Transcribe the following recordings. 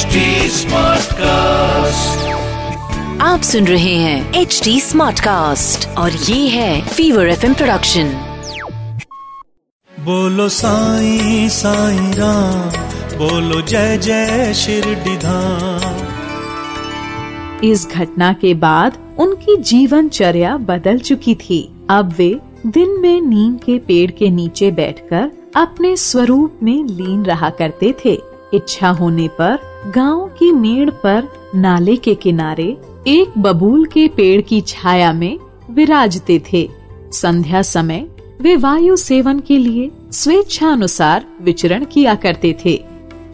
HD cast आप सुन रहे हैं एच डी स्मार्ट कास्ट और ये है फीवर एफ़ प्रोडक्शन बोलो साई साई राम बोलो जय जय शिरडीधाम इस घटना के बाद उनकी जीवनचर्या बदल चुकी थी। अब वे दिन में नीम के पेड़ के नीचे बैठकर अपने स्वरूप में लीन रहा करते थे। इच्छा होने पर गाँव की मेड़ पर नाले के किनारे एक बबूल के पेड़ की छाया में विराजते थे। संध्या समय वे वायु सेवन के लिए स्वेच्छानुसार विचरण किया करते थे।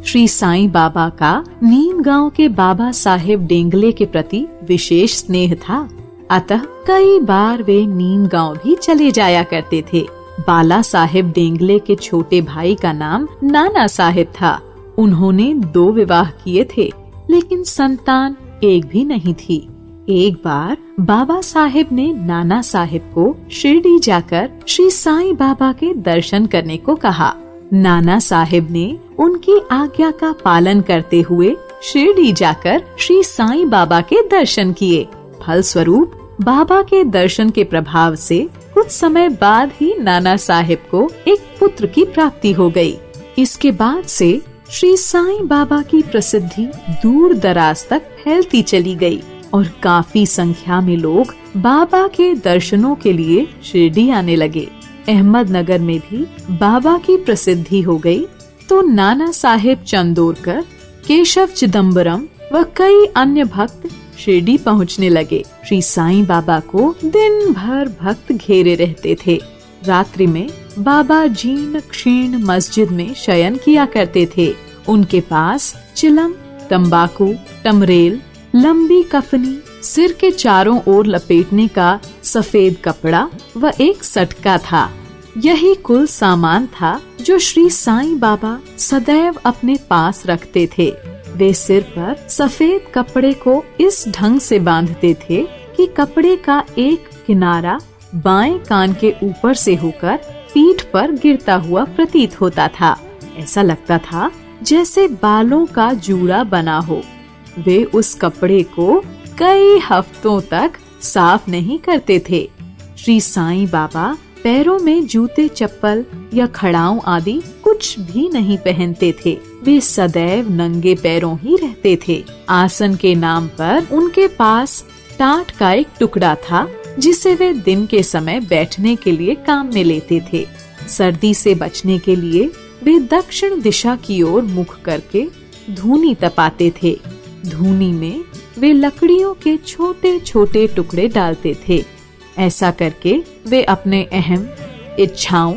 श्री साईं बाबा का नीम गाँव के बाबा साहेब डेंगले के प्रति विशेष स्नेह था। अतः कई बार वे नीम गाँव भी चले जाया करते थे। बाला साहेब डेंगले के छोटे भाई का नाम नाना साहेब था। उन्होंने दो विवाह किए थे, लेकिन संतान एक भी नहीं थी। एक बार बाबा साहेब ने नाना साहेब को शिरडी जाकर श्री साईं बाबा के दर्शन करने को कहा। नाना साहेब ने उनकी आज्ञा का पालन करते हुए शिरडी जाकर श्री साईं बाबा के दर्शन किए। फलस्वरूप बाबा के दर्शन के प्रभाव से कुछ समय बाद ही नाना साहेब को एक पुत्र की प्राप्ति हो गई। इसके बाद से श्री साईं बाबा की प्रसिद्धि दूर दराज तक फैलती चली गई और काफ़ी संख्या में लोग बाबा के दर्शनों के लिए शिरडी आने लगे। अहमदनगर में भी बाबा की प्रसिद्धि हो गई तो नाना साहेब चंदोरकर, केशव चिदम्बरम व कई अन्य भक्त शिरडी पहुँचने लगे। श्री साईं बाबा को दिन भर भक्त घेरे रहते थे। रात्रि में बाबा जीर्ण क्षीण मस्जिद में शयन किया करते थे। उनके पास चिलम, तंबाकू, टमरेल, लंबी कफनी, सिर के चारों ओर लपेटने का सफ़ेद कपड़ा व एक सटका था। यही कुल सामान था जो श्री साईं बाबा सदैव अपने पास रखते थे। वे सिर पर सफ़ेद कपड़े को इस ढंग से बांधते थे कि कपड़े का एक किनारा बाएँ कान के ऊपर से होकर पीठ पर गिरता हुआ प्रतीत होता था। ऐसा लगता था जैसे बालों का जूड़ा बना हो। वे उस कपड़े को कई हफ्तों तक साफ़ नहीं करते थे। श्री साईं बाबा पैरों में जूते, चप्पल या खड़ाऊ आदि कुछ भी नहीं पहनते थे। वे सदैव नंगे पैरों ही रहते थे। आसन के नाम पर उनके पास टाट का एक टुकड़ा था। जिसे वे दिन के समय बैठने के लिए काम में लेते थे। सर्दी से बचने के लिए वे दक्षिण दिशा की ओर मुख करके धूनी तपाते थे। धूनी में वे लकड़ियों के छोटे छोटे टुकड़े डालते थे। ऐसा करके वे अपने अहम, इच्छाओं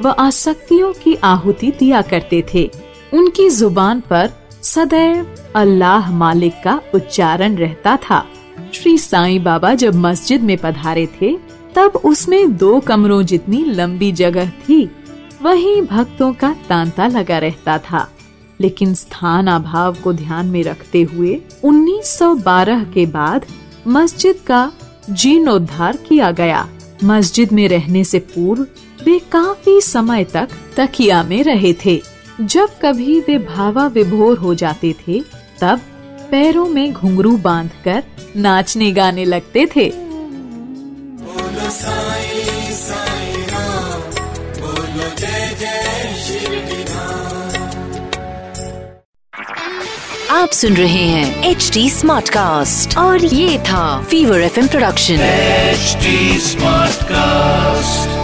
व आसक्तियों की आहुति दिया करते थे। उनकी ज़ुबान पर सदैव अल्लाह मालिक का उच्चारण रहता था। श्री साईं बाबा जब मस्जिद में पधारे थे, तब उसमें दो कमरों जितनी लंबी जगह थी, वहीं भक्तों का तांता लगा रहता था। लेकिन स्थान अभाव को ध्यान में रखते हुए 1912 के बाद मस्जिद का जीर्णोद्धार किया गया। मस्जिद में रहने से पूर्व वे काफ़ी समय तक तकिया में रहे थे। जब कभी वे भावा विभोर हो जाते थे, तब पैरों में घुंघरू बांधकर नाचने गाने लगते थे बोलो साईं साईं राम बोलो जय जय शिरडीधाम आप सुन रहे हैं एच डी स्मार्ट कास्ट और ये था fever F production smart Smartcast.